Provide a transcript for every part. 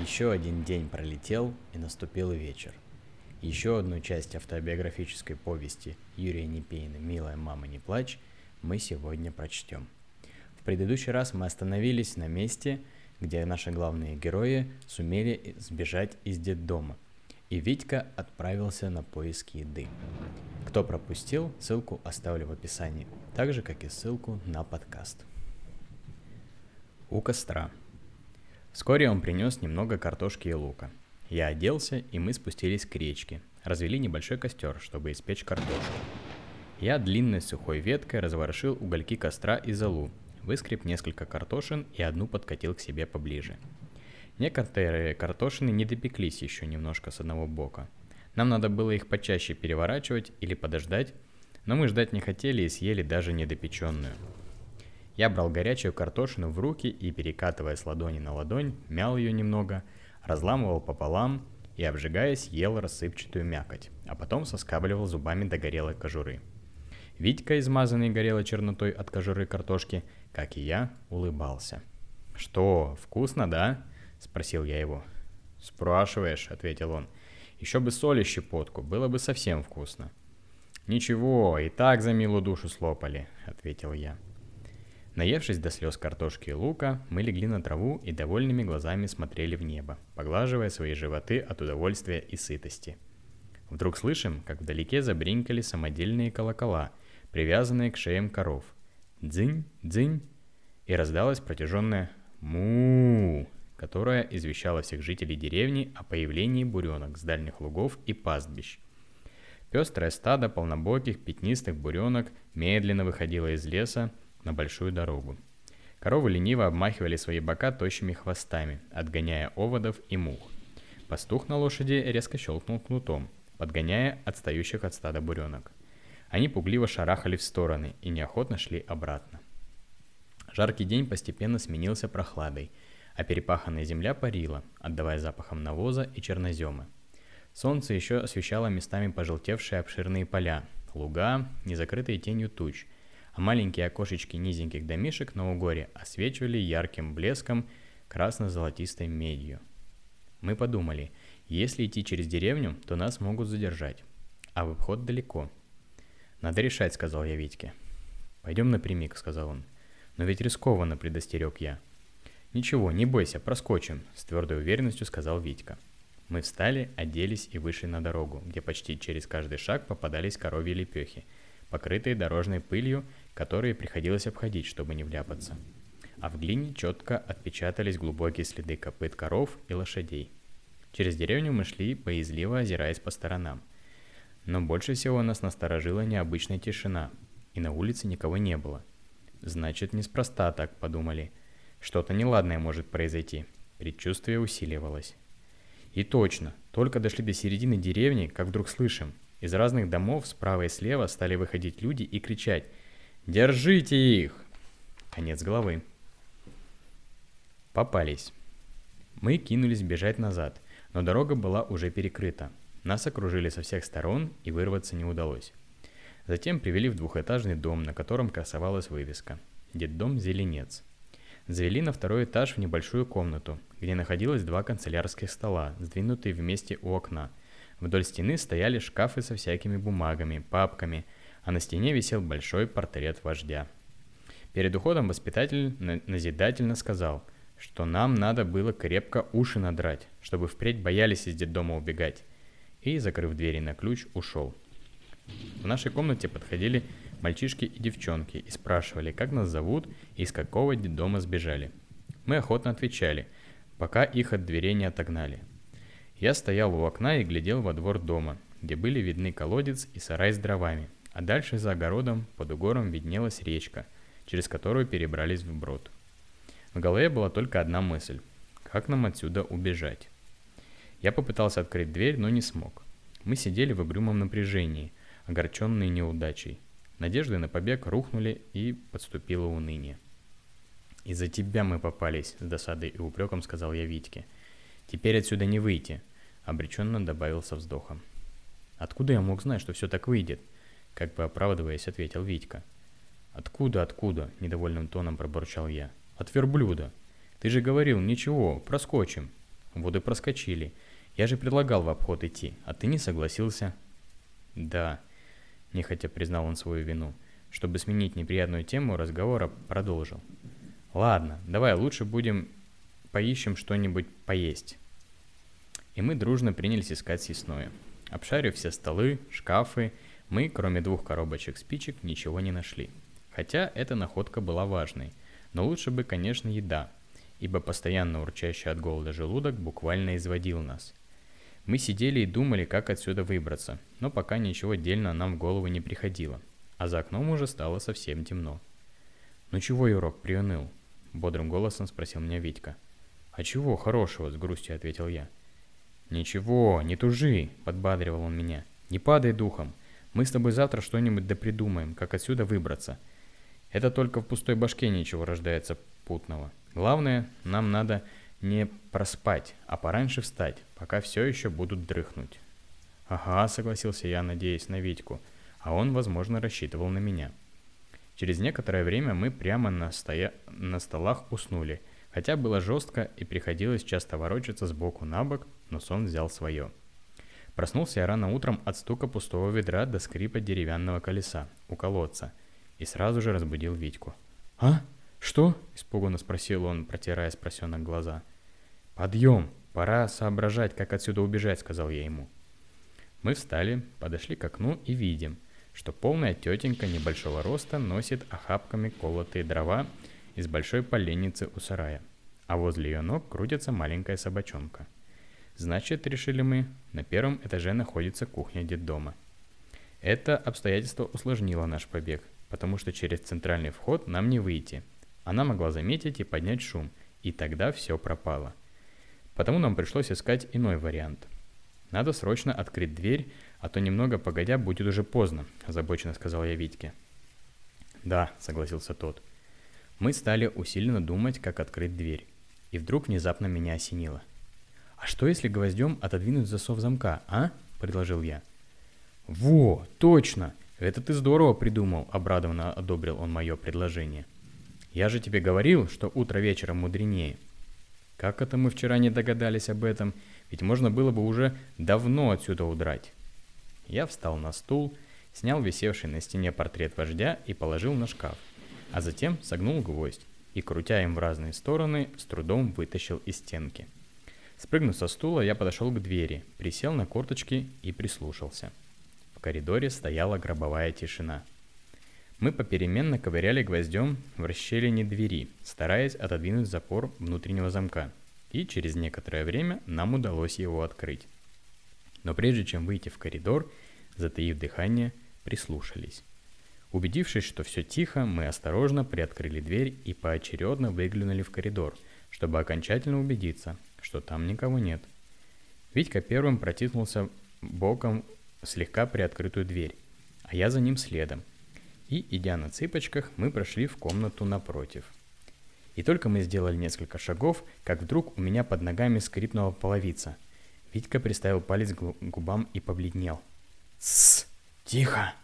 Еще один день пролетел, и наступил вечер. Еще одну часть автобиографической повести Юрия Непейна «Милая мама, не плачь» мы сегодня прочтем. В предыдущий раз мы остановились на месте, где наши главные герои сумели сбежать из детдома, и Витька отправился на поиски еды. Кто пропустил, ссылку оставлю в описании, так же, как и ссылку на подкаст. У костра – Вскоре он принес немного картошки и лука. Я оделся, и мы спустились к речке. Развели небольшой костер, чтобы испечь картошку. Я длинной сухой веткой разворошил угольки костра и золу, выскреб несколько картошин и одну подкатил к себе поближе. Некоторые картошины не допеклись еще немножко с одного бока. Нам надо было их почаще переворачивать или подождать, но мы ждать не хотели и съели даже недопеченную. Я брал горячую картошину в руки и, перекатывая с ладони на ладонь, мял ее немного, разламывал пополам и, обжигаясь, ел рассыпчатую мякоть, а потом соскабливал зубами до горелой кожуры. Витька, измазанный горелой чернотой от кожуры картошки, как и я, улыбался. «Что, вкусно, да?» – спросил я его. «Спрашиваешь», – ответил он. «Еще бы соли щепотку, было бы совсем вкусно». «Ничего, и так за милую душу слопали», – ответил я. Наевшись до слез картошки и лука, мы легли на траву и довольными глазами смотрели в небо, поглаживая свои животы от удовольствия и сытости. Вдруг слышим, как вдалеке забринкали самодельные колокола, привязанные к шеям коров. Дзынь, дзынь, и раздалось протяженное му, которое извещало всех жителей деревни о появлении буренок с дальних лугов и пастбищ. Пестрое стадо полнобоких пятнистых буренок медленно выходило из леса, на большую дорогу. Коровы лениво обмахивали свои бока тощими хвостами, отгоняя оводов и мух. Пастух на лошади резко щелкнул кнутом, подгоняя отстающих от стада буренок. Они пугливо шарахали в стороны и неохотно шли обратно. Жаркий день постепенно сменился прохладой, а перепаханная земля парила, отдавая запахом навоза и чернозема. Солнце еще освещало местами пожелтевшие обширные поля, луга, не закрытые тенью туч – маленькие окошечки низеньких домишек на угоре освечивали ярким блеском красно-золотистой медью. Мы подумали, если идти через деревню, то нас могут задержать, а в обход далеко. «Надо решать», — сказал я Витьке. «Пойдем напрямик», — сказал он. «Но ведь рискованно», — предостерег я. «Ничего, не бойся, проскочим», — с твердой уверенностью сказал Витька. Мы встали, оделись и вышли на дорогу, где почти через каждый шаг попадались коровьи лепехи, покрытые дорожной пылью которые приходилось обходить, чтобы не вляпаться. А в глине четко отпечатались глубокие следы копыт коров и лошадей. Через деревню мы шли, боязливо озираясь по сторонам. Но больше всего нас насторожила необычная тишина, и на улице никого не было. Значит, неспроста так подумали. Что-то неладное может произойти. Предчувствие усиливалось. И точно, только дошли до середины деревни, как вдруг слышим. Из разных домов справа и слева стали выходить люди и кричать Держите их! Конец головы. Попались. Мы кинулись бежать назад, но дорога была уже перекрыта. Нас окружили со всех сторон и вырваться не удалось. Затем привели в двухэтажный дом, на котором красовалась вывеска «Детдом Зеленец». Завели на второй этаж в небольшую комнату, где находилось два канцелярских стола, сдвинутые вместе у окна. Вдоль стены стояли шкафы со всякими бумагами, папками – а на стене висел большой портрет вождя. Перед уходом воспитатель назидательно сказал, что нам надо было крепко уши надрать, чтобы впредь боялись из детдома убегать. И, закрыв двери на ключ, ушел. В нашей комнате подходили мальчишки и девчонки и спрашивали, как нас зовут и из какого детдома сбежали. Мы охотно отвечали, пока их от дверей не отогнали. Я стоял у окна и глядел во двор дома, где были видны колодец и сарай с дровами – а дальше за огородом под угором виднелась речка, через которую перебрались в брод. В голове была только одна мысль – как нам отсюда убежать? Я попытался открыть дверь, но не смог. Мы сидели в угрюмом напряжении, огорченные неудачей. Надежды на побег рухнули и подступило уныние. «Из-за тебя мы попались», — с досадой и упреком сказал я Витьке. «Теперь отсюда не выйти», — обреченно добавил со вздохом. «Откуда я мог знать, что все так выйдет?» Как бы оправдываясь, ответил Витька. «Откуда, откуда?» – недовольным тоном пробурчал я. «От верблюда. Ты же говорил, ничего, проскочим». Вот и проскочили. Я же предлагал в обход идти, а ты не согласился. Да, нехотя признал он свою вину. Чтобы сменить неприятную тему разговора, продолжил. Ладно, давай лучше будем поищем что-нибудь поесть. И мы дружно принялись искать съестное. Обшарив все столы, шкафы, мы, кроме двух коробочек спичек, ничего не нашли. Хотя эта находка была важной. Но лучше бы, конечно, еда, ибо постоянно урчащий от голода желудок буквально изводил нас. Мы сидели и думали, как отсюда выбраться, но пока ничего дельно нам в голову не приходило, а за окном уже стало совсем темно. «Ну чего, Юрок, приуныл?» – бодрым голосом спросил меня Витька. «А чего хорошего?» – с грустью ответил я. «Ничего, не тужи!» – подбадривал он меня. «Не падай духом. Мы с тобой завтра что-нибудь допридумаем, как отсюда выбраться. Это только в пустой башке ничего рождается путного. Главное, нам надо не проспать, а пораньше встать, пока все еще будут дрыхнуть. Ага, согласился я, надеясь на Витьку, а он, возможно, рассчитывал на меня. Через некоторое время мы прямо на, стоя... на столах уснули, хотя было жестко и приходилось часто ворочаться с боку на бок, но сон взял свое. Проснулся я рано утром от стука пустого ведра до скрипа деревянного колеса у колодца и сразу же разбудил Витьку. «А? Что?» – испуганно спросил он, протирая с глаза. «Подъем! Пора соображать, как отсюда убежать», – сказал я ему. Мы встали, подошли к окну и видим, что полная тетенька небольшого роста носит охапками колотые дрова из большой поленницы у сарая, а возле ее ног крутится маленькая собачонка – Значит, решили мы, на первом этаже находится кухня детдома. Это обстоятельство усложнило наш побег, потому что через центральный вход нам не выйти. Она могла заметить и поднять шум, и тогда все пропало. Потому нам пришлось искать иной вариант. Надо срочно открыть дверь, а то немного погодя будет уже поздно, озабоченно сказал я Витьке. Да, согласился тот. Мы стали усиленно думать, как открыть дверь. И вдруг внезапно меня осенило – «А что если гвоздем отодвинуть засов замка, а?» – предложил я. «Во, точно! Это ты здорово придумал!» – обрадованно одобрил он мое предложение. «Я же тебе говорил, что утро вечером мудренее». «Как это мы вчера не догадались об этом? Ведь можно было бы уже давно отсюда удрать». Я встал на стул, снял висевший на стене портрет вождя и положил на шкаф, а затем согнул гвоздь и, крутя им в разные стороны, с трудом вытащил из стенки – Спрыгнув со стула, я подошел к двери, присел на корточки и прислушался. В коридоре стояла гробовая тишина. Мы попеременно ковыряли гвоздем в расщелине двери, стараясь отодвинуть запор внутреннего замка, и через некоторое время нам удалось его открыть. Но прежде чем выйти в коридор, затаив дыхание, прислушались. Убедившись, что все тихо, мы осторожно приоткрыли дверь и поочередно выглянули в коридор, чтобы окончательно убедиться, что там никого нет. Витька первым протиснулся боком в слегка приоткрытую дверь, а я за ним следом. И, идя на цыпочках, мы прошли в комнату напротив. И только мы сделали несколько шагов, как вдруг у меня под ногами скрипнула половица. Витька приставил палец к губам и побледнел. «Тссс! Тихо!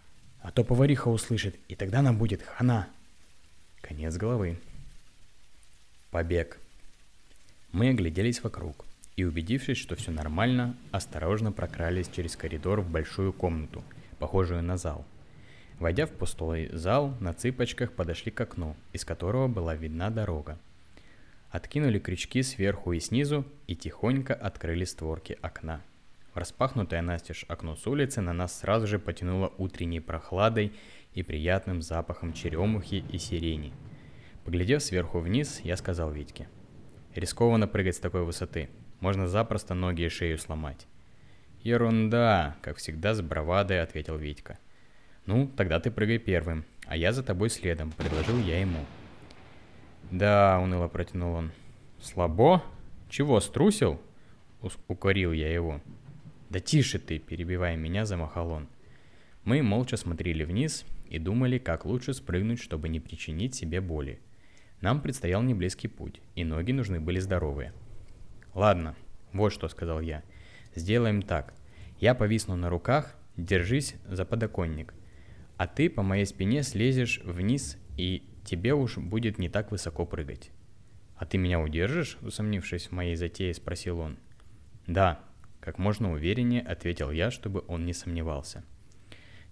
А то повариха услышит, и тогда нам будет хана!» Конец головы. Побег. Мы огляделись вокруг и, убедившись, что все нормально, осторожно прокрались через коридор в большую комнату, похожую на зал. Войдя в пустой зал, на цыпочках подошли к окну, из которого была видна дорога. Откинули крючки сверху и снизу и тихонько открыли створки окна. В распахнутое настежь окно с улицы на нас сразу же потянуло утренней прохладой и приятным запахом черемухи и сирени. Поглядев сверху вниз, я сказал Витьке – Рискованно прыгать с такой высоты. Можно запросто ноги и шею сломать. Ерунда, как всегда с бравадой ответил Витька. Ну, тогда ты прыгай первым, а я за тобой следом, предложил я ему. Да, уныло протянул он. Слабо? Чего, струсил? Укорил я его. Да тише ты, перебивая меня, замахал он. Мы молча смотрели вниз и думали, как лучше спрыгнуть, чтобы не причинить себе боли. Нам предстоял неблизкий путь, и ноги нужны были здоровые. «Ладно, вот что», — сказал я. «Сделаем так. Я повисну на руках, держись за подоконник, а ты по моей спине слезешь вниз, и тебе уж будет не так высоко прыгать». «А ты меня удержишь?» – усомнившись в моей затее, спросил он. «Да», – как можно увереннее ответил я, чтобы он не сомневался.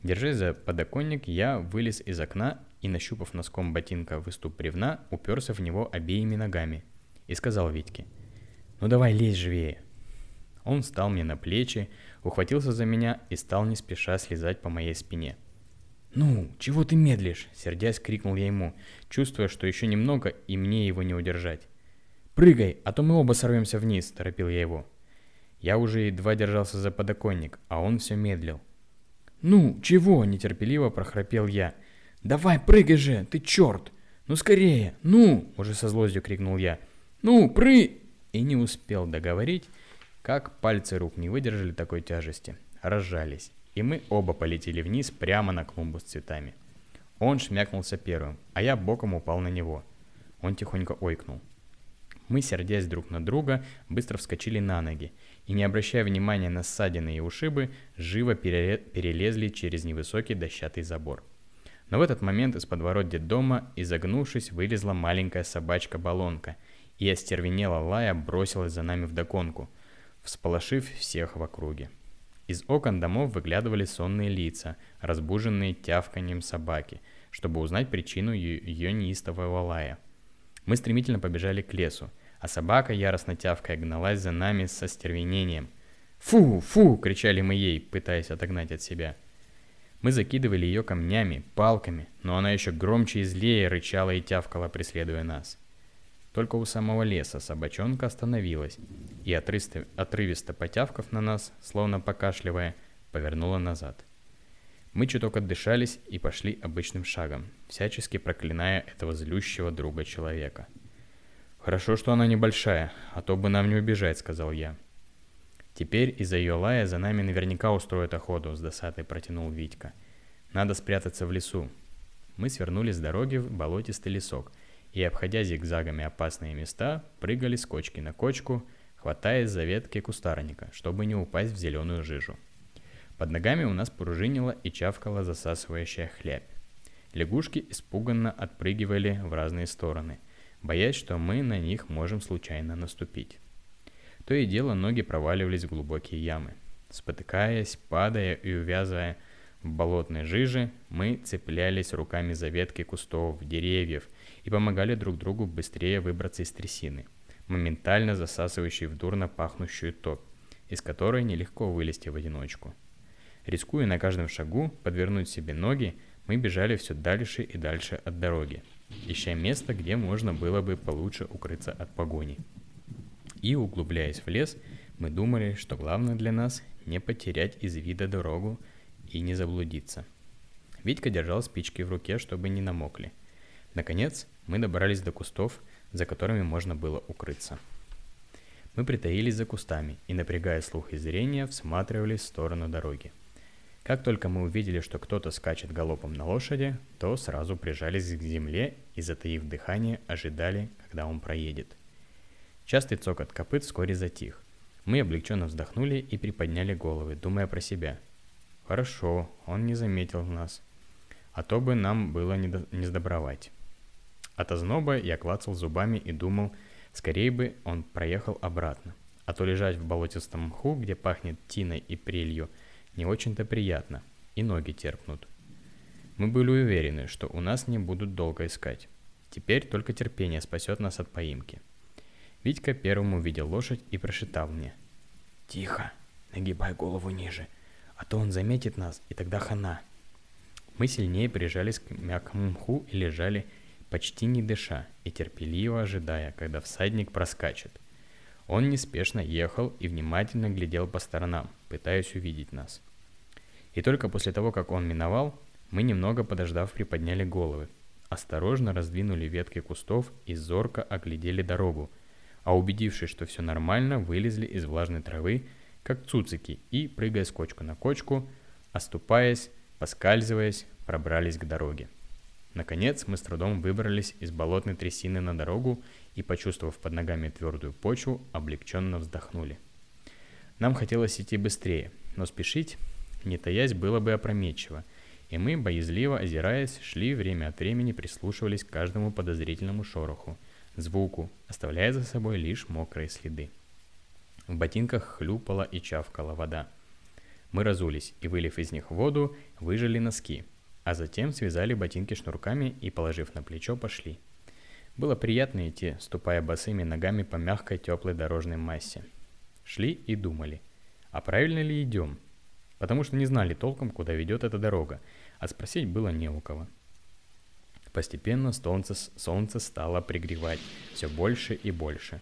Держась за подоконник, я вылез из окна и, нащупав носком ботинка выступ бревна, уперся в него обеими ногами и сказал Витьке, «Ну давай лезь живее!» Он встал мне на плечи, ухватился за меня и стал не спеша слезать по моей спине. «Ну, чего ты медлишь?» – сердясь крикнул я ему, чувствуя, что еще немного и мне его не удержать. «Прыгай, а то мы оба сорвемся вниз», – торопил я его. Я уже едва держался за подоконник, а он все медлил. «Ну, чего?» – нетерпеливо прохрапел я. «Давай, прыгай же, ты черт! Ну скорее, ну!» – уже со злостью крикнул я. «Ну, пры...» И не успел договорить, как пальцы рук не выдержали такой тяжести, разжались, и мы оба полетели вниз прямо на клумбу с цветами. Он шмякнулся первым, а я боком упал на него. Он тихонько ойкнул. Мы, сердясь друг на друга, быстро вскочили на ноги и, не обращая внимания на ссадины и ушибы, живо перелезли через невысокий дощатый забор. Но в этот момент из подворот детдома, изогнувшись, вылезла маленькая собачка-баллонка и остервенела лая бросилась за нами вдогонку – всполошив всех в округе. Из окон домов выглядывали сонные лица, разбуженные тявканием собаки, чтобы узнать причину ее неистового лая. Мы стремительно побежали к лесу, а собака, яростно тявкая, гналась за нами со стервенением. «Фу! Фу!» – кричали мы ей, пытаясь отогнать от себя. Мы закидывали ее камнями, палками, но она еще громче и злее рычала и тявкала, преследуя нас. Только у самого леса собачонка остановилась и, отрывисто, отрывисто потявкав на нас, словно покашливая, повернула назад. Мы чуток отдышались и пошли обычным шагом, всячески проклиная этого злющего друга человека. «Хорошо, что она небольшая, а то бы нам не убежать», — сказал я. «Теперь из-за ее лая за нами наверняка устроят охоту», — с досадой протянул Витька. «Надо спрятаться в лесу». Мы свернули с дороги в болотистый лесок — и, обходя зигзагами опасные места, прыгали с кочки на кочку, хватаясь за ветки кустарника, чтобы не упасть в зеленую жижу. Под ногами у нас пружинила и чавкала засасывающая хлябь. Лягушки испуганно отпрыгивали в разные стороны, боясь, что мы на них можем случайно наступить. То и дело ноги проваливались в глубокие ямы. Спотыкаясь, падая и увязывая в болотной жиже, мы цеплялись руками за ветки кустов, деревьев – и помогали друг другу быстрее выбраться из трясины, моментально засасывающей в дурно пахнущую топь, из которой нелегко вылезти в одиночку. Рискуя на каждом шагу подвернуть себе ноги, мы бежали все дальше и дальше от дороги, ища место, где можно было бы получше укрыться от погони. И углубляясь в лес, мы думали, что главное для нас не потерять из вида дорогу и не заблудиться. Витька держал спички в руке, чтобы не намокли. Наконец, мы добрались до кустов, за которыми можно было укрыться. Мы притаились за кустами и, напрягая слух и зрение, всматривались в сторону дороги. Как только мы увидели, что кто-то скачет галопом на лошади, то сразу прижались к земле и, затаив дыхание, ожидали, когда он проедет. Частый цокот копыт вскоре затих. Мы облегченно вздохнули и приподняли головы, думая про себя. Хорошо, он не заметил нас. А то бы нам было не, до... не сдобровать. От озноба я клацал зубами и думал, скорее бы он проехал обратно. А то лежать в болотистом мху, где пахнет тиной и прелью, не очень-то приятно, и ноги терпнут. Мы были уверены, что у нас не будут долго искать. Теперь только терпение спасет нас от поимки. Витька первым увидел лошадь и прошептал мне. «Тихо, нагибай голову ниже, а то он заметит нас, и тогда хана». Мы сильнее прижались к мягкому мху и лежали, почти не дыша и терпеливо ожидая, когда всадник проскачет. Он неспешно ехал и внимательно глядел по сторонам, пытаясь увидеть нас. И только после того, как он миновал, мы немного подождав приподняли головы, осторожно раздвинули ветки кустов и зорко оглядели дорогу, а убедившись, что все нормально, вылезли из влажной травы, как цуцики, и, прыгая с кочку на кочку, оступаясь, поскальзываясь, пробрались к дороге. Наконец мы с трудом выбрались из болотной трясины на дорогу и, почувствовав под ногами твердую почву, облегченно вздохнули. Нам хотелось идти быстрее, но спешить, не таясь, было бы опрометчиво, и мы, боязливо озираясь, шли время от времени, прислушивались к каждому подозрительному шороху, звуку, оставляя за собой лишь мокрые следы. В ботинках хлюпала и чавкала вода. Мы разулись и, вылив из них воду, выжали носки, а затем связали ботинки шнурками и, положив на плечо, пошли. Было приятно идти, ступая босыми ногами по мягкой теплой дорожной массе. Шли и думали, а правильно ли идем? Потому что не знали толком, куда ведет эта дорога, а спросить было не у кого. Постепенно солнце, солнце стало пригревать все больше и больше.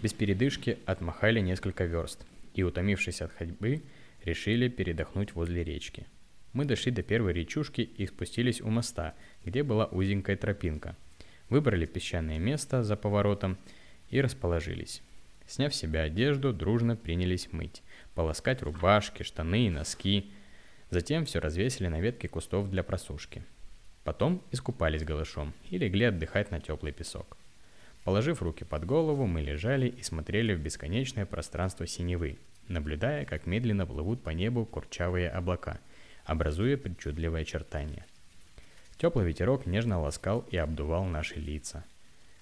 Без передышки отмахали несколько верст и, утомившись от ходьбы, решили передохнуть возле речки. Мы дошли до первой речушки и спустились у моста, где была узенькая тропинка. Выбрали песчаное место за поворотом и расположились. Сняв с себя одежду, дружно принялись мыть, полоскать рубашки, штаны и носки. Затем все развесили на ветке кустов для просушки. Потом искупались голышом и легли отдыхать на теплый песок. Положив руки под голову, мы лежали и смотрели в бесконечное пространство синевы, наблюдая, как медленно плывут по небу курчавые облака, образуя причудливое очертания. Теплый ветерок нежно ласкал и обдувал наши лица.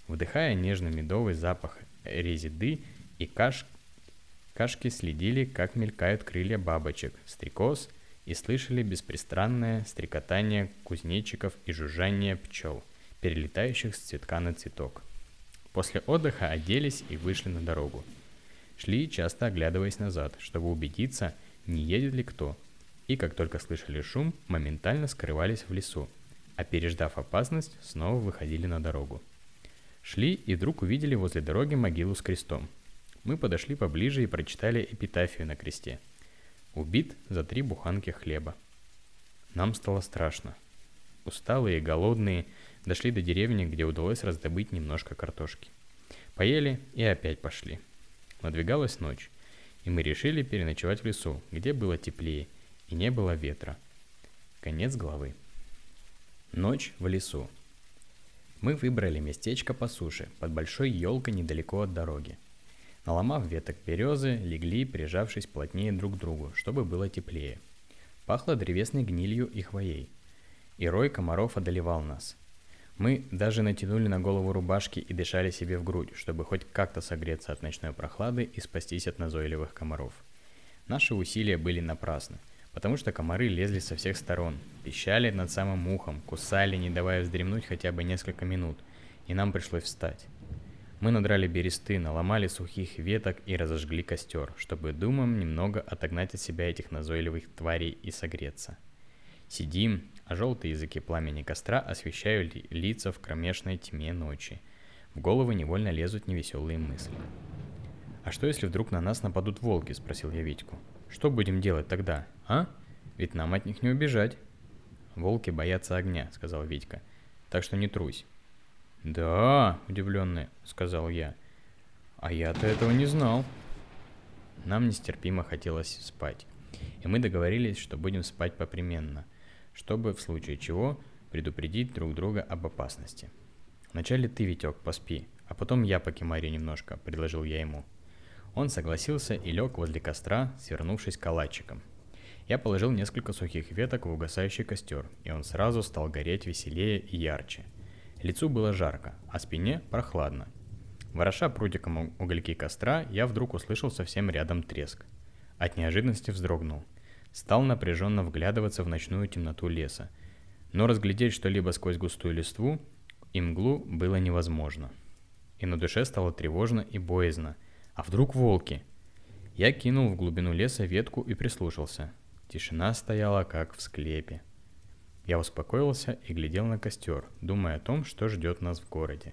Вдыхая нежно-медовый запах резиды и каш... кашки следили, как мелькают крылья бабочек, стрекоз – и слышали беспрестанное стрекотание кузнечиков и жужжание пчел, перелетающих с цветка на цветок. После отдыха оделись и вышли на дорогу. Шли, часто оглядываясь назад, чтобы убедиться, не едет ли кто, и как только слышали шум, моментально скрывались в лесу, а переждав опасность, снова выходили на дорогу. Шли и вдруг увидели возле дороги могилу с крестом. Мы подошли поближе и прочитали эпитафию на кресте – Убит за три буханки хлеба. Нам стало страшно. Усталые и голодные дошли до деревни, где удалось раздобыть немножко картошки. Поели и опять пошли. Надвигалась ночь, и мы решили переночевать в лесу, где было теплее и не было ветра. Конец главы. Ночь в лесу. Мы выбрали местечко по суше, под большой елкой недалеко от дороги – Наломав веток березы, легли, прижавшись плотнее друг к другу, чтобы было теплее. Пахло древесной гнилью и хвоей. И рой комаров одолевал нас. Мы даже натянули на голову рубашки и дышали себе в грудь, чтобы хоть как-то согреться от ночной прохлады и спастись от назойливых комаров. Наши усилия были напрасны, потому что комары лезли со всех сторон, пищали над самым ухом, кусали, не давая вздремнуть хотя бы несколько минут, и нам пришлось встать. Мы надрали бересты, наломали сухих веток и разожгли костер, чтобы думам немного отогнать от себя этих назойливых тварей и согреться. Сидим, а желтые языки пламени костра освещают лица в кромешной тьме ночи. В голову невольно лезут невеселые мысли. «А что, если вдруг на нас нападут волки?» – спросил я Витьку. «Что будем делать тогда, а? Ведь нам от них не убежать». «Волки боятся огня», – сказал Витька. «Так что не трусь. «Да», — удивленный, — сказал я. «А я-то этого не знал». Нам нестерпимо хотелось спать, и мы договорились, что будем спать попременно, чтобы в случае чего предупредить друг друга об опасности. Вначале ты, Витек, поспи, а потом я покемарю немножко, предложил я ему. Он согласился и лег возле костра, свернувшись калачиком. Я положил несколько сухих веток в угасающий костер, и он сразу стал гореть веселее и ярче – Лицу было жарко, а спине прохладно. Вороша прутиком угольки костра, я вдруг услышал совсем рядом треск. От неожиданности вздрогнул. Стал напряженно вглядываться в ночную темноту леса. Но разглядеть что-либо сквозь густую листву и мглу было невозможно. И на душе стало тревожно и боязно. А вдруг волки? Я кинул в глубину леса ветку и прислушался. Тишина стояла, как в склепе. Я успокоился и глядел на костер, думая о том, что ждет нас в городе.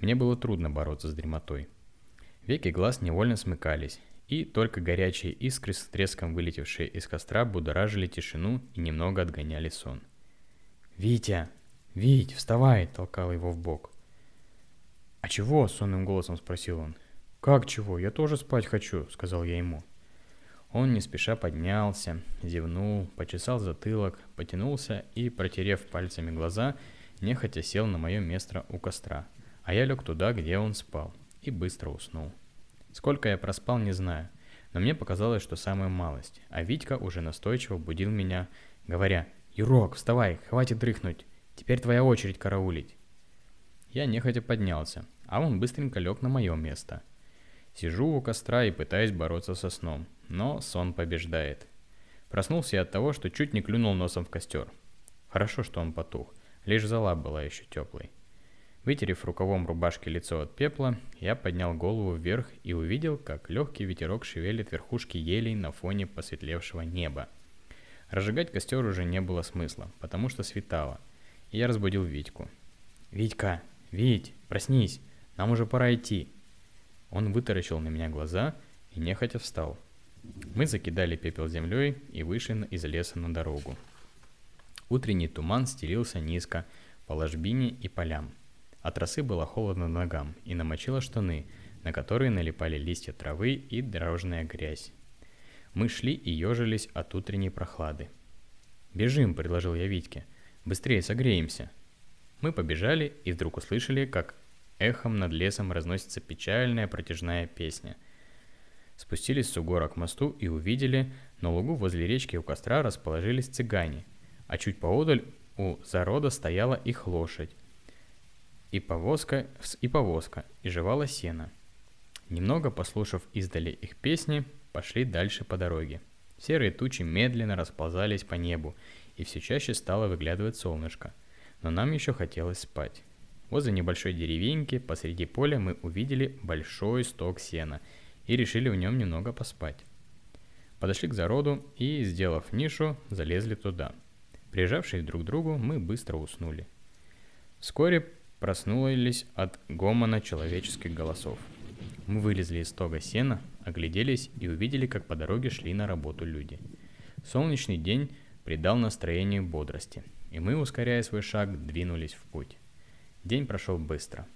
Мне было трудно бороться с дремотой. Веки глаз невольно смыкались, и только горячие искры с треском вылетевшие из костра будоражили тишину и немного отгоняли сон. «Витя! Вить, вставай!» – толкал его в бок. «А чего?» – сонным голосом спросил он. «Как чего? Я тоже спать хочу», – сказал я ему. Он не спеша поднялся, зевнул, почесал затылок, потянулся и, протерев пальцами глаза, нехотя сел на мое место у костра, а я лег туда, где он спал, и быстро уснул. Сколько я проспал, не знаю, но мне показалось, что самая малость, а Витька уже настойчиво будил меня, говоря «Юрок, вставай, хватит дрыхнуть, теперь твоя очередь караулить». Я нехотя поднялся, а он быстренько лег на мое место. Сижу у костра и пытаюсь бороться со сном, но сон побеждает. Проснулся я от того, что чуть не клюнул носом в костер. Хорошо, что он потух, лишь зала была еще теплой. Вытерев рукавом рубашки лицо от пепла, я поднял голову вверх и увидел, как легкий ветерок шевелит верхушки елей на фоне посветлевшего неба. Разжигать костер уже не было смысла, потому что светало, и я разбудил Витьку. «Витька! Вить! Проснись! Нам уже пора идти!» Он вытаращил на меня глаза и нехотя встал. Мы закидали пепел землей и вышли из леса на дорогу. Утренний туман стелился низко по ложбине и полям – от росы было холодно ногам и намочило штаны, на которые налипали листья травы и дорожная грязь. Мы шли и ежились от утренней прохлады. «Бежим», — предложил я Витьке. «Быстрее согреемся». Мы побежали и вдруг услышали, как эхом над лесом разносится печальная протяжная песня. Спустились с угора к мосту и увидели, на лугу возле речки у костра расположились цыгане, а чуть поодаль у зарода стояла их лошадь, и повозка, и повозка, и жевала сено. Немного послушав издали их песни, пошли дальше по дороге. Серые тучи медленно расползались по небу, и все чаще стало выглядывать солнышко. Но нам еще хотелось спать. Возле небольшой деревеньки посреди поля мы увидели большой сток сена и решили в нем немного поспать. Подошли к зароду и, сделав нишу, залезли туда. Прижавшись друг к другу, мы быстро уснули. Вскоре проснулись от гомона человеческих голосов. Мы вылезли из стога сена, огляделись и увидели, как по дороге шли на работу люди. Солнечный день придал настроению бодрости, и мы, ускоряя свой шаг, двинулись в путь. День прошел быстро.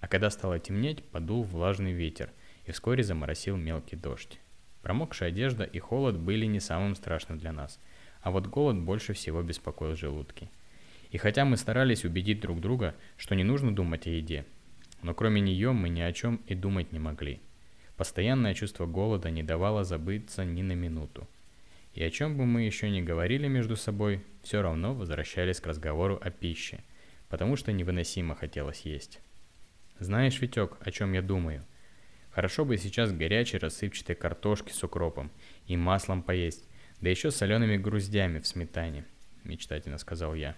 А когда стало темнеть, подул влажный ветер, и вскоре заморосил мелкий дождь. Промокшая одежда и холод были не самым страшным для нас, а вот голод больше всего беспокоил желудки – и хотя мы старались убедить друг друга, что не нужно думать о еде, но кроме нее мы ни о чем и думать не могли. Постоянное чувство голода не давало забыться ни на минуту. И о чем бы мы еще ни говорили между собой, все равно возвращались к разговору о пище, потому что невыносимо хотелось есть. Знаешь, Витек, о чем я думаю? Хорошо бы сейчас горячей рассыпчатой картошки с укропом и маслом поесть, да еще солеными груздями в сметане, мечтательно сказал я.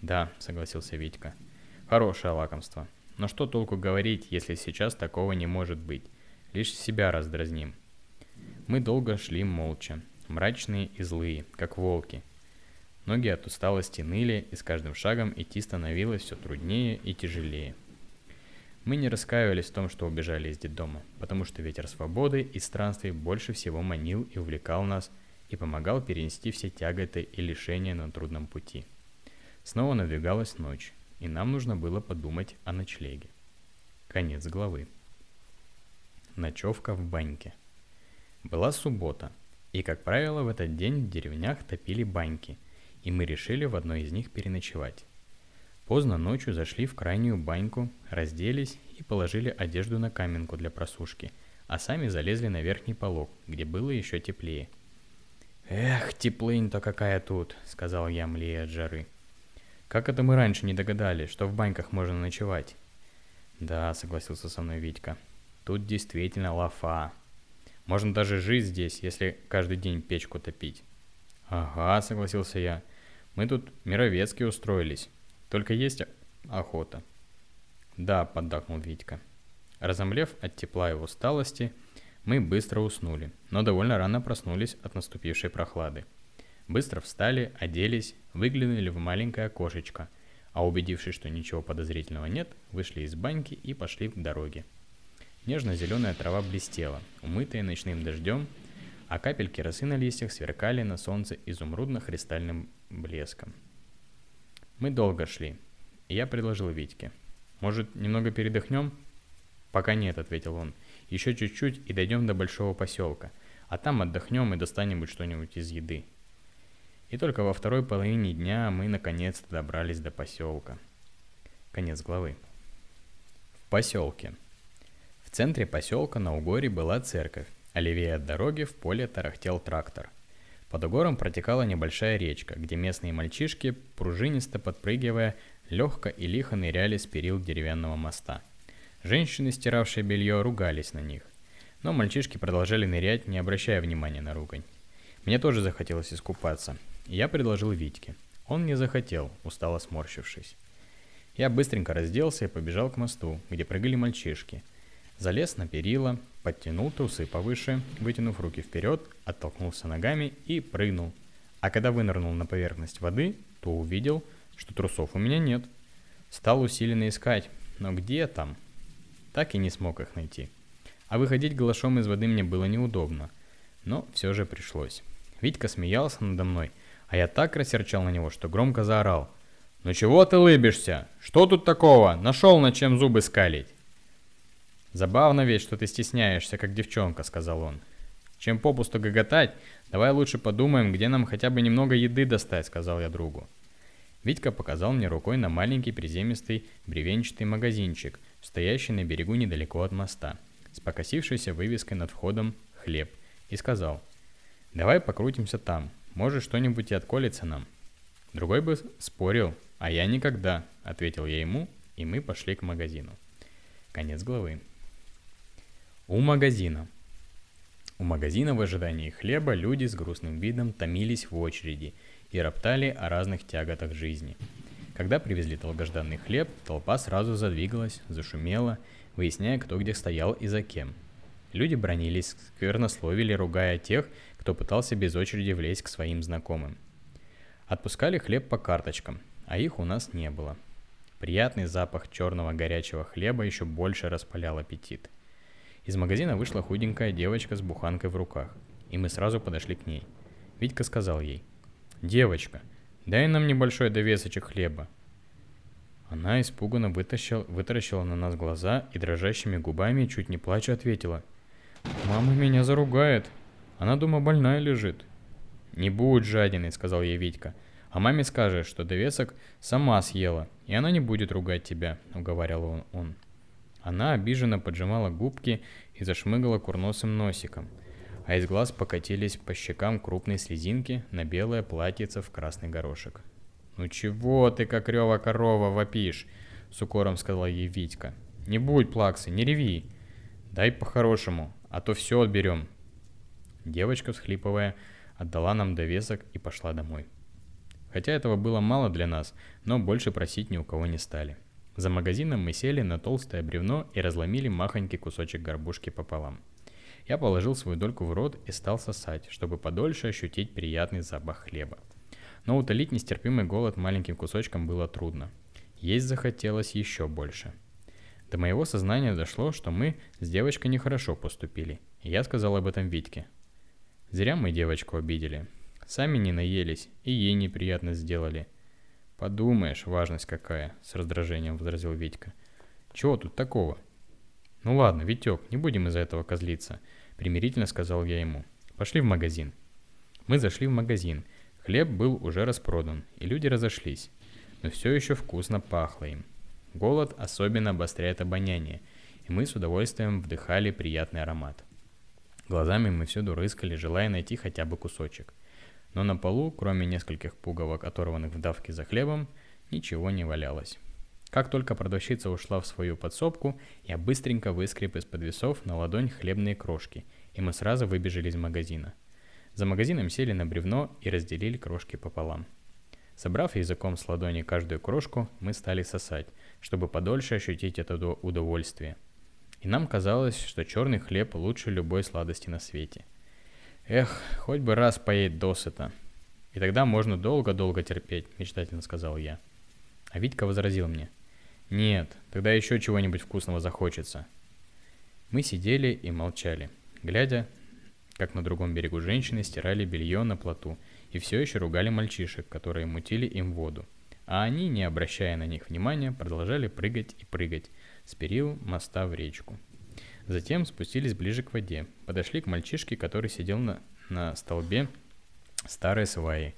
Да, согласился Витька. Хорошее лакомство. Но что толку говорить, если сейчас такого не может быть? Лишь себя раздразним. Мы долго шли молча, мрачные и злые, как волки. Ноги от усталости ныли, и с каждым шагом идти становилось все труднее и тяжелее. Мы не раскаивались в том, что убежали из детдома, потому что ветер свободы и странствий больше всего манил и увлекал нас и помогал перенести все тяготы и лишения на трудном пути – Снова надвигалась ночь, и нам нужно было подумать о ночлеге. Конец главы. Ночевка в баньке. Была суббота, и, как правило, в этот день в деревнях топили баньки, и мы решили в одной из них переночевать. Поздно ночью зашли в крайнюю баньку, разделись и положили одежду на каменку для просушки, а сами залезли на верхний полог, где было еще теплее. «Эх, теплынь-то какая тут!» — сказал я, млея от жары. Как это мы раньше не догадались, что в баньках можно ночевать? Да, согласился со мной Витька. Тут действительно лафа. Можно даже жить здесь, если каждый день печку топить. Ага, согласился я. Мы тут мировецкие устроились. Только есть охота. Да, поддакнул Витька. Разомлев от тепла и усталости, мы быстро уснули, но довольно рано проснулись от наступившей прохлады. Быстро встали, оделись, выглянули в маленькое окошечко, а убедившись, что ничего подозрительного нет, вышли из баньки и пошли к дороге. Нежно-зеленая трава блестела, умытая ночным дождем, а капельки росы на листьях сверкали на солнце изумрудно-хрустальным блеском. Мы долго шли, и я предложил Витьке. «Может, немного передохнем?» «Пока нет», — ответил он. «Еще чуть-чуть и дойдем до большого поселка, а там отдохнем и достанем что-нибудь из еды». И только во второй половине дня мы наконец-то добрались до поселка. Конец главы. В поселке. В центре поселка на Угоре была церковь, а левее от дороги в поле тарахтел трактор. Под угором протекала небольшая речка, где местные мальчишки, пружинисто подпрыгивая, легко и лихо ныряли с перил деревянного моста. Женщины, стиравшие белье, ругались на них. Но мальчишки продолжали нырять, не обращая внимания на ругань. Мне тоже захотелось искупаться, я предложил Витьке. Он не захотел, устало сморщившись. Я быстренько разделся и побежал к мосту, где прыгали мальчишки. Залез на перила, подтянул трусы повыше, вытянув руки вперед, оттолкнулся ногами и прыгнул. А когда вынырнул на поверхность воды, то увидел, что трусов у меня нет. Стал усиленно искать, но где там? Так и не смог их найти. А выходить голышом из воды мне было неудобно, но все же пришлось. Витька смеялся надо мной, а я так рассерчал на него, что громко заорал – «Ну чего ты лыбишься? Что тут такого? Нашел на чем зубы скалить?» «Забавно ведь, что ты стесняешься, как девчонка», — сказал он. «Чем попусту гоготать, давай лучше подумаем, где нам хотя бы немного еды достать», — сказал я другу. Витька показал мне рукой на маленький приземистый бревенчатый магазинчик, стоящий на берегу недалеко от моста, с покосившейся вывеской над входом «Хлеб», и сказал, «Давай покрутимся там, может что-нибудь и отколется нам». Другой бы спорил, «А я никогда», — ответил я ему, и мы пошли к магазину. Конец главы. У магазина. У магазина в ожидании хлеба люди с грустным видом томились в очереди и роптали о разных тяготах жизни. Когда привезли долгожданный хлеб, толпа сразу задвигалась, зашумела, выясняя, кто где стоял и за кем. Люди бронились, сквернословили, ругая тех, кто пытался без очереди влезть к своим знакомым. Отпускали хлеб по карточкам, а их у нас не было. Приятный запах черного горячего хлеба еще больше распалял аппетит. Из магазина вышла худенькая девочка с буханкой в руках, и мы сразу подошли к ней. Витька сказал ей, «Девочка, дай нам небольшой довесочек хлеба». Она испуганно вытащил, вытаращила на нас глаза и дрожащими губами, чуть не плача, ответила, «Мама меня заругает, она дома больная лежит». «Не будь жадиной», — сказал ей Витька, — а маме скажешь, что довесок сама съела, и она не будет ругать тебя», — уговаривал он. Он. Она обиженно поджимала губки и зашмыгала курносым носиком, а из глаз покатились по щекам крупные слезинки на белое платьице в красный горошек. «Ну чего ты, как рева корова, вопишь?» — с укором сказала ей Витька. «Не будь плаксы, не реви. Дай по-хорошему, а то все отберем». Девочка, всхлипывая, отдала нам довесок и пошла домой. Хотя этого было мало для нас, но больше просить ни у кого не стали. За магазином мы сели на толстое бревно и разломили махонький кусочек горбушки пополам. Я положил свою дольку в рот и стал сосать, чтобы подольше ощутить приятный запах хлеба. Но утолить нестерпимый голод маленьким кусочком было трудно. Есть захотелось еще больше. До моего сознания дошло, что мы с девочкой нехорошо поступили, и я сказал об этом Витьке. Зря мы девочку обидели. Сами не наелись, и ей неприятно сделали. Подумаешь, важность какая, с раздражением возразил Витька. Чего тут такого? Ну ладно, Витек, не будем из-за этого козлиться, примирительно сказал я ему. Пошли в магазин. Мы зашли в магазин. Хлеб был уже распродан, и люди разошлись. Но все еще вкусно пахло им. Голод особенно обостряет обоняние, и мы с удовольствием вдыхали приятный аромат. Глазами мы всюду рыскали, желая найти хотя бы кусочек но на полу, кроме нескольких пуговок, оторванных в давке за хлебом, ничего не валялось. Как только продавщица ушла в свою подсобку, я быстренько выскреб из-под весов на ладонь хлебные крошки, и мы сразу выбежали из магазина. За магазином сели на бревно и разделили крошки пополам. Собрав языком с ладони каждую крошку, мы стали сосать, чтобы подольше ощутить это удовольствие. И нам казалось, что черный хлеб лучше любой сладости на свете – Эх, хоть бы раз поесть досыта. И тогда можно долго-долго терпеть, мечтательно сказал я. А Витька возразил мне. Нет, тогда еще чего-нибудь вкусного захочется. Мы сидели и молчали, глядя, как на другом берегу женщины стирали белье на плоту и все еще ругали мальчишек, которые мутили им воду. А они, не обращая на них внимания, продолжали прыгать и прыгать с перил моста в речку. Затем спустились ближе к воде, подошли к мальчишке, который сидел на, на столбе старой сваи,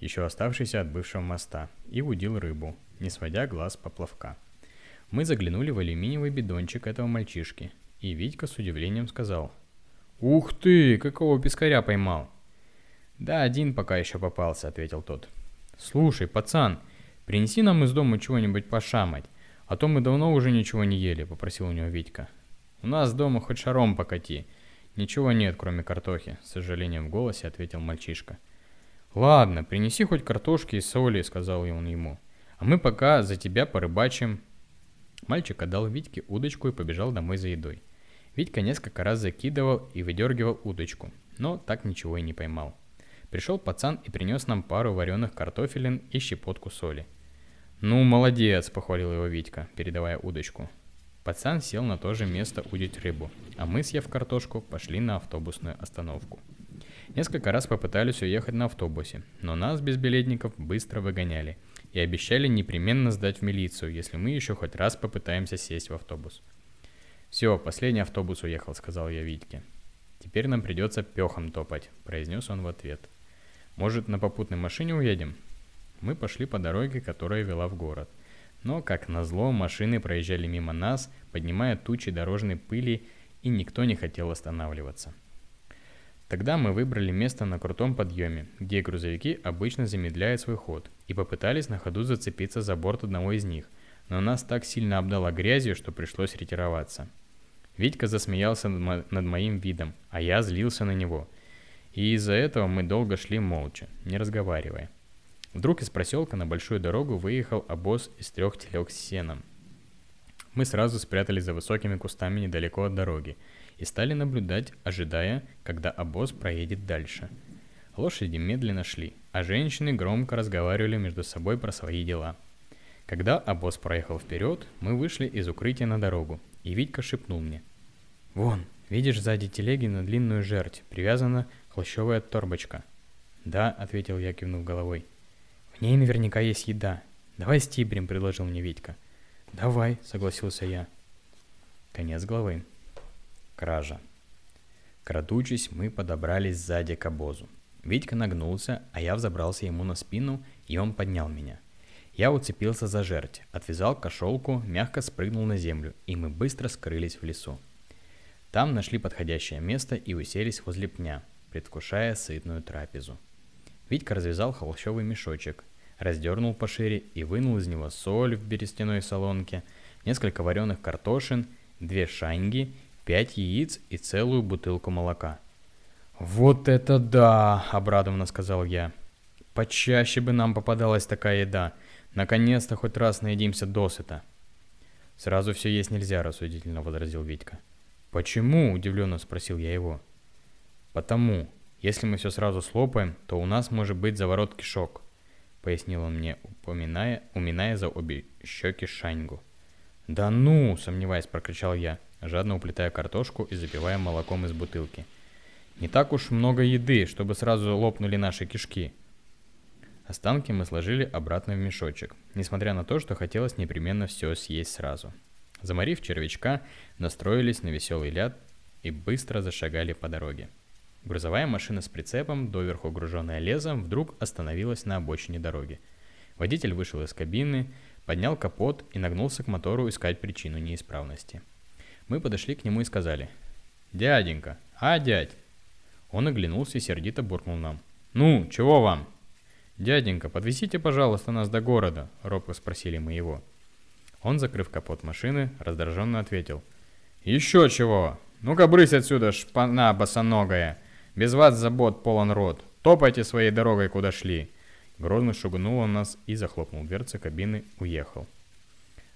еще оставшейся от бывшего моста, и удил рыбу, не сводя глаз поплавка. Мы заглянули в алюминиевый бидончик этого мальчишки, и Витька с удивлением сказал. «Ух ты, какого пескаря поймал!» «Да, один пока еще попался», — ответил тот. «Слушай, пацан, принеси нам из дома чего-нибудь пошамать, «А то мы давно уже ничего не ели», — попросил у него Витька. «У нас дома хоть шаром покати. Ничего нет, кроме картохи», — с сожалением в голосе ответил мальчишка. «Ладно, принеси хоть картошки и соли», — сказал он ему. «А мы пока за тебя порыбачим». Мальчик отдал Витьке удочку и побежал домой за едой. Витька несколько раз закидывал и выдергивал удочку, но так ничего и не поймал. Пришел пацан и принес нам пару вареных картофелин и щепотку соли — «Ну, молодец», — похвалил его Витька, передавая удочку. Пацан сел на то же место удить рыбу, а мы, съев картошку, пошли на автобусную остановку. Несколько раз попытались уехать на автобусе, но нас, без билетников, быстро выгоняли и обещали непременно сдать в милицию, если мы еще хоть раз попытаемся сесть в автобус. «Все, последний автобус уехал», — сказал я Витьке. «Теперь нам придется пехом топать», — произнес он в ответ. «Может, на попутной машине уедем?» Мы пошли по дороге, которая вела в город. Но, как назло, машины проезжали мимо нас, поднимая тучи дорожной пыли, и никто не хотел останавливаться. Тогда мы выбрали место на крутом подъеме, где грузовики обычно замедляют свой ход, и попытались на ходу зацепиться за борт одного из них, но нас так сильно обдало грязью, что пришлось ретироваться. Витька засмеялся над моим видом, а я злился на него. И из-за этого мы долго шли молча, не разговаривая. Вдруг из проселка на большую дорогу выехал обоз из трех телег с сеном. Мы сразу спрятались за высокими кустами недалеко от дороги и стали наблюдать, ожидая, когда обоз проедет дальше. Лошади медленно шли, а женщины громко разговаривали между собой про свои дела. Когда обоз проехал вперед, мы вышли из укрытия на дорогу, и Витька шепнул мне. «Вон, видишь сзади телеги на длинную жерть, привязана хлощевая торбочка». «Да», — ответил я, кивнув головой. В ней наверняка есть еда. Давай стибрим, предложил мне Витька. Давай, согласился я. Конец главы. Кража. Крадучись, мы подобрались сзади к обозу. Витька нагнулся, а я взобрался ему на спину, и он поднял меня. Я уцепился за жерть, отвязал кошелку, мягко спрыгнул на землю, и мы быстро скрылись в лесу. Там нашли подходящее место и уселись возле пня, предвкушая сытную трапезу. Витька развязал холщовый мешочек, раздернул пошире и вынул из него соль в берестяной солонке, несколько вареных картошин, две шаньги, пять яиц и целую бутылку молока. «Вот это да!» – обрадованно сказал я. «Почаще бы нам попадалась такая еда. Наконец-то хоть раз наедимся досыта». «Сразу все есть нельзя», – рассудительно возразил Витька. «Почему?» – удивленно спросил я его. «Потому. Если мы все сразу слопаем, то у нас может быть заворот кишок», — пояснил он мне, упоминая, уминая за обе щеки Шаньгу. «Да ну!» — сомневаясь, прокричал я, жадно уплетая картошку и запивая молоком из бутылки. «Не так уж много еды, чтобы сразу лопнули наши кишки». Останки мы сложили обратно в мешочек, несмотря на то, что хотелось непременно все съесть сразу. Заморив червячка, настроились на веселый ляд и быстро зашагали по дороге. Грузовая машина с прицепом, доверху груженная лезом, вдруг остановилась на обочине дороги. Водитель вышел из кабины, поднял капот и нагнулся к мотору искать причину неисправности. Мы подошли к нему и сказали «Дяденька, а дядь?» Он оглянулся и сердито буркнул нам. «Ну, чего вам?» «Дяденька, подвезите, пожалуйста, нас до города», — робко спросили мы его. Он, закрыв капот машины, раздраженно ответил. «Еще чего? Ну-ка брысь отсюда, шпана босоногая! Без вас забот полон рот. Топайте своей дорогой, куда шли. Грозно шугнул он нас и захлопнул дверцы кабины, уехал.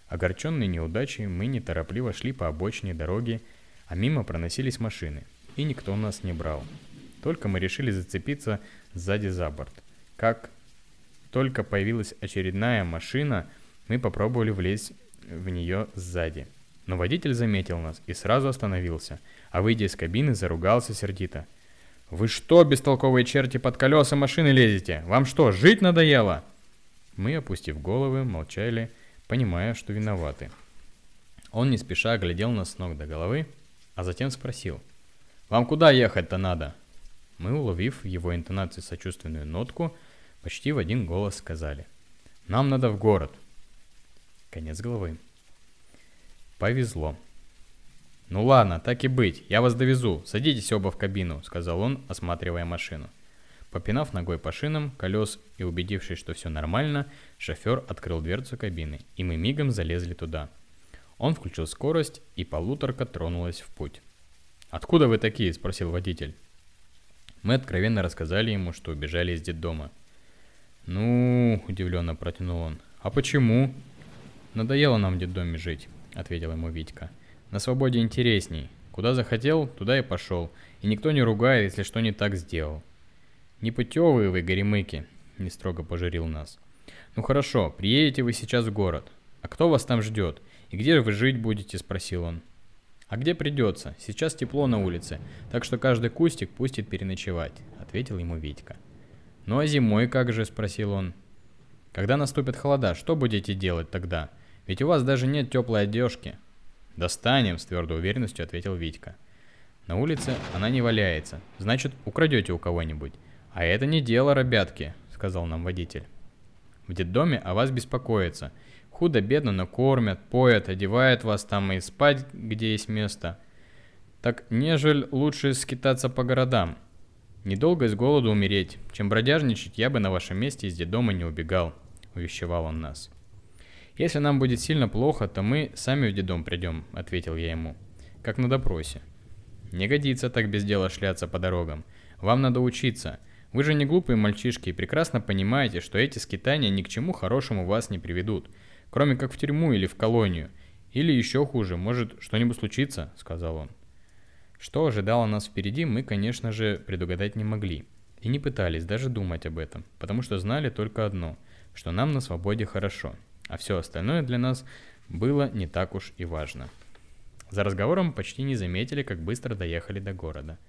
Огорченные неудачей, мы неторопливо шли по обочине дороги, а мимо проносились машины, и никто нас не брал. Только мы решили зацепиться сзади за борт. Как только появилась очередная машина, мы попробовали влезть в нее сзади. Но водитель заметил нас и сразу остановился, а выйдя из кабины, заругался сердито – «Вы что, бестолковые черти, под колеса машины лезете? Вам что, жить надоело?» Мы, опустив головы, молчали, понимая, что виноваты. Он не спеша глядел нас с ног до головы, а затем спросил. «Вам куда ехать-то надо?» Мы, уловив в его интонации сочувственную нотку, почти в один голос сказали. «Нам надо в город». Конец головы. Повезло. «Ну ладно, так и быть, я вас довезу, садитесь оба в кабину», — сказал он, осматривая машину. Попинав ногой по шинам, колес и убедившись, что все нормально, шофер открыл дверцу кабины, и мы мигом залезли туда. Он включил скорость, и полуторка тронулась в путь. «Откуда вы такие?» – спросил водитель. Мы откровенно рассказали ему, что убежали из детдома. «Ну...» – удивленно протянул он. «А почему?» «Надоело нам в детдоме жить», – ответил ему Витька. «На свободе интересней. Куда захотел, туда и пошел. И никто не ругает, если что не так сделал». «Непутевые вы, горемыки», — не строго пожурил нас. «Ну хорошо, приедете вы сейчас в город. А кто вас там ждет? И где вы жить будете?» — спросил он. «А где придется? Сейчас тепло на улице, так что каждый кустик пустит переночевать», — ответил ему Витька. «Ну а зимой как же?» — спросил он. «Когда наступят холода, что будете делать тогда? Ведь у вас даже нет теплой одежки». «Достанем», — с твердой уверенностью ответил Витька. «На улице она не валяется, значит, украдете у кого-нибудь. «А это не дело, ребятки», — сказал нам водитель. «В детдоме о вас беспокоятся. Худо-бедно, но кормят, поят, одевают вас там и спать, где есть место. Так нежель лучше скитаться по городам. Недолго из голода умереть. Чем бродяжничать, я бы на вашем месте из детдома не убегал», — увещевал он нас. «Если нам будет сильно плохо, то мы сами в детдом придем», — ответил я ему, — «как на допросе». «Не годится так без дела шляться по дорогам. Вам надо учиться. Вы же не глупые мальчишки и прекрасно понимаете, что эти скитания ни к чему хорошему вас не приведут, кроме как в тюрьму или в колонию. Или еще хуже, может что-нибудь случиться, сказал он. Что ожидало нас впереди, мы, конечно же, предугадать не могли. И не пытались даже думать об этом, потому что знали только одно, что нам на свободе хорошо, а все остальное для нас было не так уж и важно. За разговором почти не заметили, как быстро доехали до города –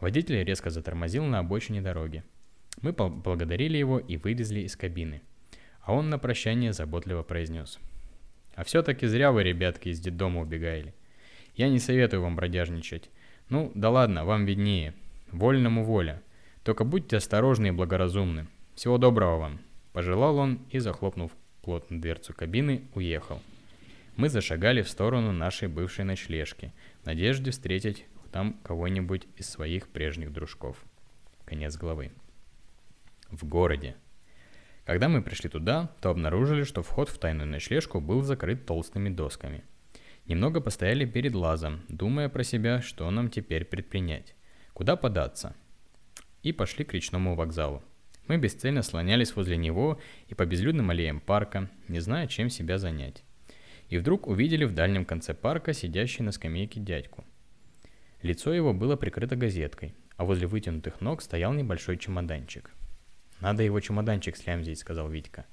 Водитель резко затормозил на обочине дороги. Мы поблагодарили его и вылезли из кабины. А он на прощание заботливо произнес. «А все-таки зря вы, ребятки, из детдома убегали. Я не советую вам бродяжничать. Ну, да ладно, вам виднее. Вольному воля. Только будьте осторожны и благоразумны. Всего доброго вам!» Пожелал он и, захлопнув плотно дверцу кабины, уехал. Мы зашагали в сторону нашей бывшей ночлежки, в надежде встретить там кого-нибудь из своих прежних дружков. Конец главы. В городе. Когда мы пришли туда, то обнаружили, что вход в тайную ночлежку был закрыт толстыми досками. Немного постояли перед лазом, думая про себя, что нам теперь предпринять. Куда податься? И пошли к речному вокзалу. Мы бесцельно слонялись возле него и по безлюдным аллеям парка, не зная, чем себя занять. И вдруг увидели в дальнем конце парка сидящий на скамейке дядьку. Лицо его было прикрыто газеткой, а возле вытянутых ног стоял небольшой чемоданчик. «Надо его чемоданчик слямзить», — сказал Витька.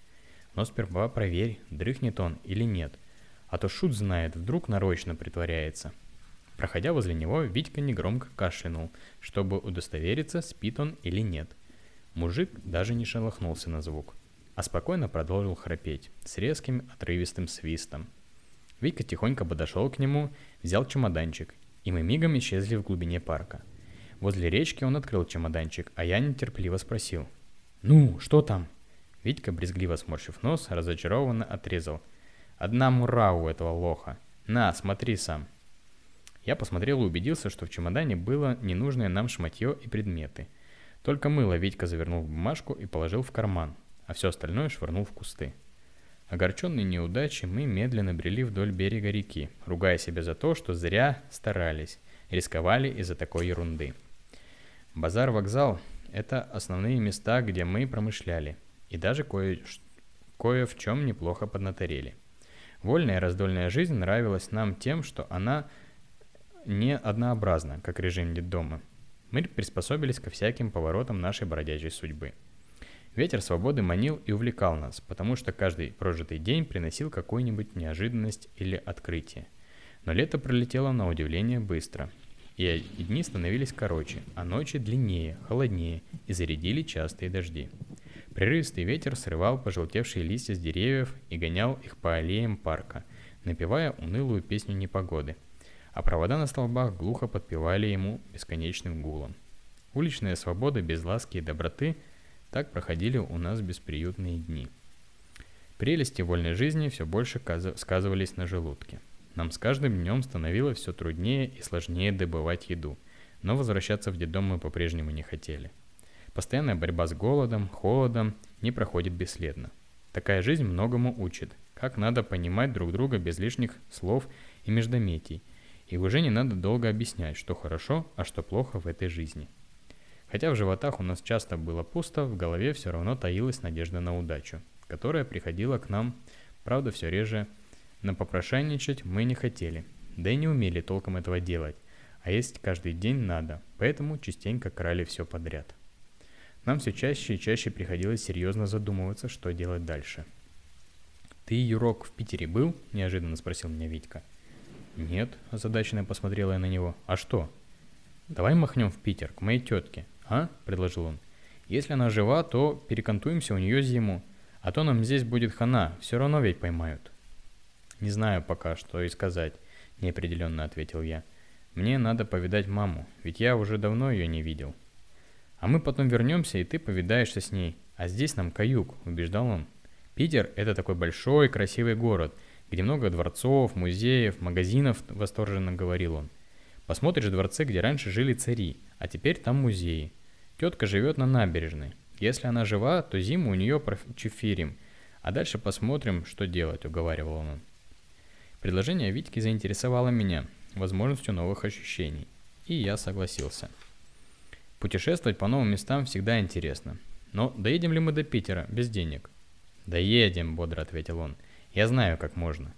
«Но сперва проверь, дрыхнет он или нет, а то шут знает, вдруг нарочно притворяется». Проходя возле него, Витька негромко кашлянул, чтобы удостовериться, спит он или нет. Мужик даже не шелохнулся на звук, а спокойно продолжил храпеть с резким отрывистым свистом. Витька тихонько подошел к нему, взял чемоданчик и мы мигом исчезли в глубине парка. Возле речки он открыл чемоданчик, а я нетерпеливо спросил. «Ну, что там?» Витька, брезгливо сморщив нос, разочарованно отрезал. «Одна мура у этого лоха. На, смотри сам». Я посмотрел и убедился, что в чемодане было ненужное нам шматье и предметы. Только мыло Витька завернул в бумажку и положил в карман, а все остальное швырнул в кусты. Огорченные неудачей, мы медленно брели вдоль берега реки, ругая себя за то, что зря старались, рисковали из-за такой ерунды. Базар-вокзал – это основные места, где мы промышляли, и даже кое, кое в чем неплохо поднаторели. Вольная раздольная жизнь нравилась нам тем, что она не однообразна, как режим детдома. Мы приспособились ко всяким поворотам нашей бродячей судьбы – Ветер свободы манил и увлекал нас, потому что каждый прожитый день приносил какую-нибудь неожиданность или открытие. Но лето пролетело на удивление быстро. И дни становились короче, а ночи длиннее, холоднее и зарядили частые дожди. Прерывистый ветер срывал пожелтевшие листья с деревьев и гонял их по аллеям парка, напевая унылую песню непогоды. А провода на столбах глухо подпевали ему бесконечным гулом. Уличная свобода без ласки и доброты – так проходили у нас бесприютные дни. Прелести вольной жизни все больше сказывались на желудке. Нам с каждым днем становилось все труднее и сложнее добывать еду, но возвращаться в детдом мы по-прежнему не хотели. Постоянная борьба с голодом, холодом не проходит бесследно. Такая жизнь многому учит, как надо понимать друг друга без лишних слов и междометий, и уже не надо долго объяснять, что хорошо, а что плохо в этой жизни. Хотя в животах у нас часто было пусто, в голове все равно таилась надежда на удачу, которая приходила к нам, правда, все реже. На попрошайничать мы не хотели, да и не умели толком этого делать, а есть каждый день надо, поэтому частенько крали все подряд. Нам все чаще и чаще приходилось серьезно задумываться, что делать дальше. «Ты, Юрок, в Питере был?» – неожиданно спросил меня Витька. «Нет», – озадаченно посмотрела я на него. «А что?» «Давай махнем в Питер, к моей тетке. «А?» – предложил он. «Если она жива, то перекантуемся у нее зиму. А то нам здесь будет хана, все равно ведь поймают». «Не знаю пока, что и сказать», – неопределенно ответил я. «Мне надо повидать маму, ведь я уже давно ее не видел». «А мы потом вернемся, и ты повидаешься с ней. А здесь нам каюк», – убеждал он. «Питер – это такой большой, красивый город, где много дворцов, музеев, магазинов», – восторженно говорил он. «Посмотришь дворцы, где раньше жили цари, а теперь там музеи. Тетка живет на набережной. Если она жива, то зиму у нее прочефирим, а дальше посмотрим, что делать, уговаривал он. Предложение Витьки заинтересовало меня возможностью новых ощущений, и я согласился. Путешествовать по новым местам всегда интересно. Но доедем ли мы до Питера без денег? «Доедем», — бодро ответил он. «Я знаю, как можно».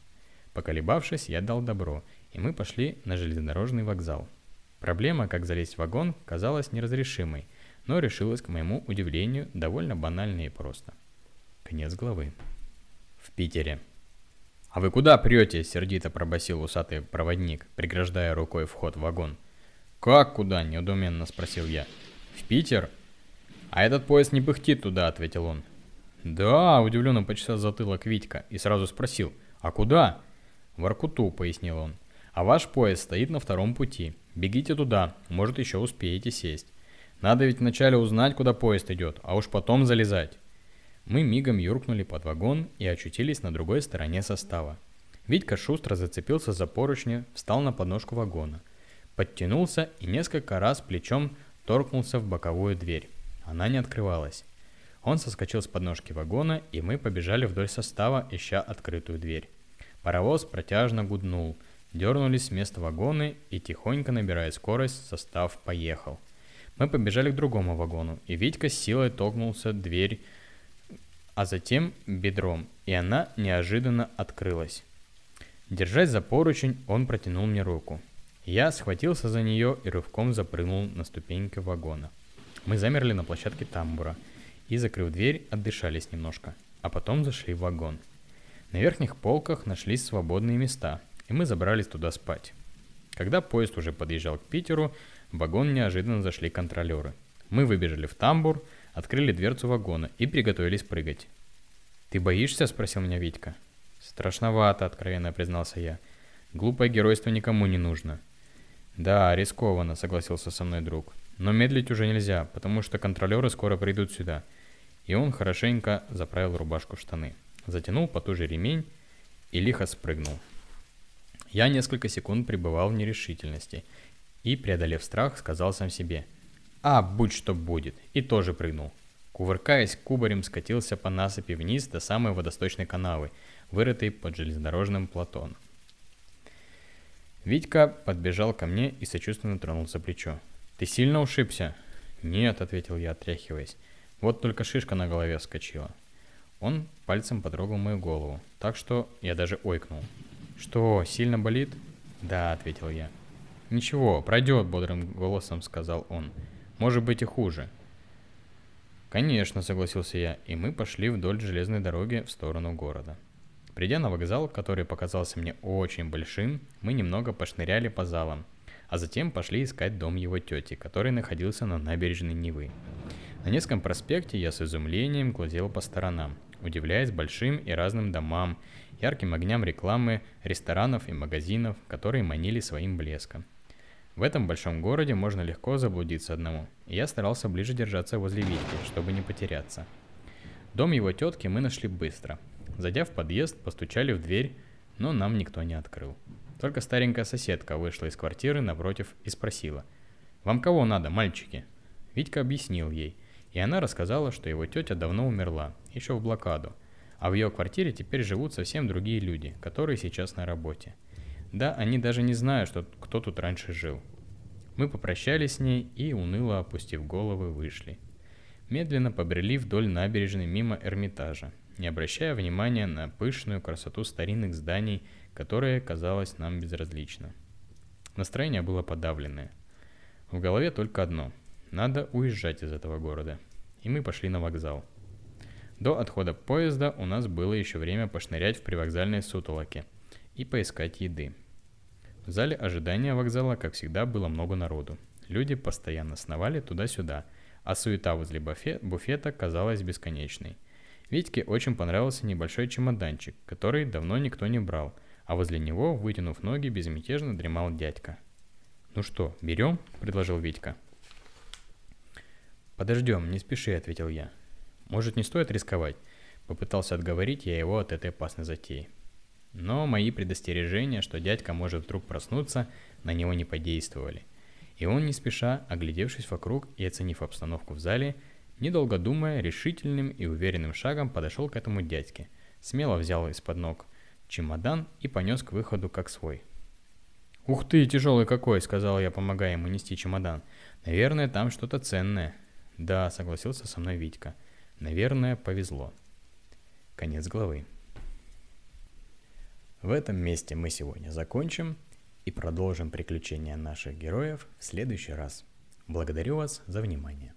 Поколебавшись, я дал добро, и мы пошли на железнодорожный вокзал. Проблема, как залезть в вагон, казалась неразрешимой, но решилось, к моему удивлению, довольно банально и просто. Конец главы. В Питере. «А вы куда прете?» – сердито пробасил усатый проводник, преграждая рукой вход в вагон. «Как куда?» – неудуменно спросил я. «В Питер?» «А этот поезд не пыхтит туда», – ответил он. «Да», – удивленно почесал затылок Витька и сразу спросил. «А куда?» «В Аркуту», – пояснил он. «А ваш поезд стоит на втором пути. Бегите туда, может еще успеете сесть». Надо ведь вначале узнать, куда поезд идет, а уж потом залезать. Мы мигом юркнули под вагон и очутились на другой стороне состава. Витька шустро зацепился за поручни, встал на подножку вагона. Подтянулся и несколько раз плечом торкнулся в боковую дверь. Она не открывалась. Он соскочил с подножки вагона, и мы побежали вдоль состава, ища открытую дверь. Паровоз протяжно гуднул. Дернулись с места вагоны, и тихонько набирая скорость, состав поехал. Мы побежали к другому вагону, и Витька с силой толкнулся дверь, а затем бедром, и она неожиданно открылась. Держась за поручень, он протянул мне руку. Я схватился за нее и рывком запрыгнул на ступеньки вагона. Мы замерли на площадке тамбура и, закрыв дверь, отдышались немножко, а потом зашли в вагон. На верхних полках нашлись свободные места, и мы забрались туда спать. Когда поезд уже подъезжал к Питеру, в вагон неожиданно зашли контролеры. Мы выбежали в тамбур, открыли дверцу вагона и приготовились прыгать. «Ты боишься?» – спросил меня Витька. «Страшновато», – откровенно признался я. «Глупое геройство никому не нужно». «Да, рискованно», – согласился со мной друг. «Но медлить уже нельзя, потому что контролеры скоро придут сюда». И он хорошенько заправил рубашку в штаны, затянул потуже ремень и лихо спрыгнул. Я несколько секунд пребывал в нерешительности – и, преодолев страх, сказал сам себе «А, будь что будет!» и тоже прыгнул. Кувыркаясь, кубарем скатился по насыпи вниз до самой водосточной канавы, вырытой под железнодорожным платоном. Витька подбежал ко мне и сочувственно тронул за плечо. «Ты сильно ушибся?» «Нет», — ответил я, отряхиваясь. «Вот только шишка на голове вскочила». Он пальцем потрогал мою голову, так что я даже ойкнул. «Что, сильно болит?» «Да», — ответил я. «Ничего, пройдет», — бодрым голосом сказал он. «Может быть и хуже». «Конечно», — согласился я, и мы пошли вдоль железной дороги в сторону города. Придя на вокзал, который показался мне очень большим, мы немного пошныряли по залам, а затем пошли искать дом его тети, который находился на набережной Невы. На Невском проспекте я с изумлением глазел по сторонам, удивляясь большим и разным домам, ярким огням рекламы, ресторанов и магазинов, которые манили своим блеском. В этом большом городе можно легко заблудиться одному, и я старался ближе держаться возле Витьки, чтобы не потеряться. Дом его тетки мы нашли быстро. Зайдя в подъезд, постучали в дверь, но нам никто не открыл. Только старенькая соседка вышла из квартиры напротив и спросила. «Вам кого надо, мальчики?» Витька объяснил ей, И она рассказала, что его тетя давно умерла, еще в блокаду, а в ее квартире теперь живут совсем другие люди, которые сейчас на работе. Да, они даже не знают, что кто тут раньше жил. Мы попрощались с ней и, уныло опустив головы, вышли. Медленно побрели вдоль набережной мимо Эрмитажа, не обращая внимания на пышную красоту старинных зданий, которая казалась нам безразлична. Настроение было подавленное. В голове только одно – надо уезжать из этого города. И мы пошли на вокзал. До отхода поезда у нас было еще время пошнырять в привокзальной сутолоке и поискать еды. В зале ожидания вокзала, как всегда, было много народу. Люди постоянно сновали туда-сюда, а суета возле буфет, буфета казалась бесконечной. Витьке очень понравился небольшой чемоданчик, который давно никто не брал, а возле него, вытянув ноги, безмятежно дремал дядька. «Ну что, берем?» – предложил Витька. «Подождем, не спеши», — ответил я. «Может, не стоит рисковать?» Попытался отговорить я его от этой опасной затеи. Но мои предостережения, что дядька может вдруг проснуться, на него не подействовали. И он не спеша, оглядевшись вокруг и оценив обстановку в зале, недолго думая, решительным и уверенным шагом подошел к этому дядьке, смело взял из-под ног чемодан и понес к выходу как свой. «Ух ты, тяжелый какой!» — сказал я, помогая ему нести чемодан. «Наверное, там что-то ценное». Да, согласился со мной Витька. Наверное, повезло. Конец главы. В этом месте мы сегодня закончим и продолжим приключения наших героев в следующий раз. Благодарю вас за внимание.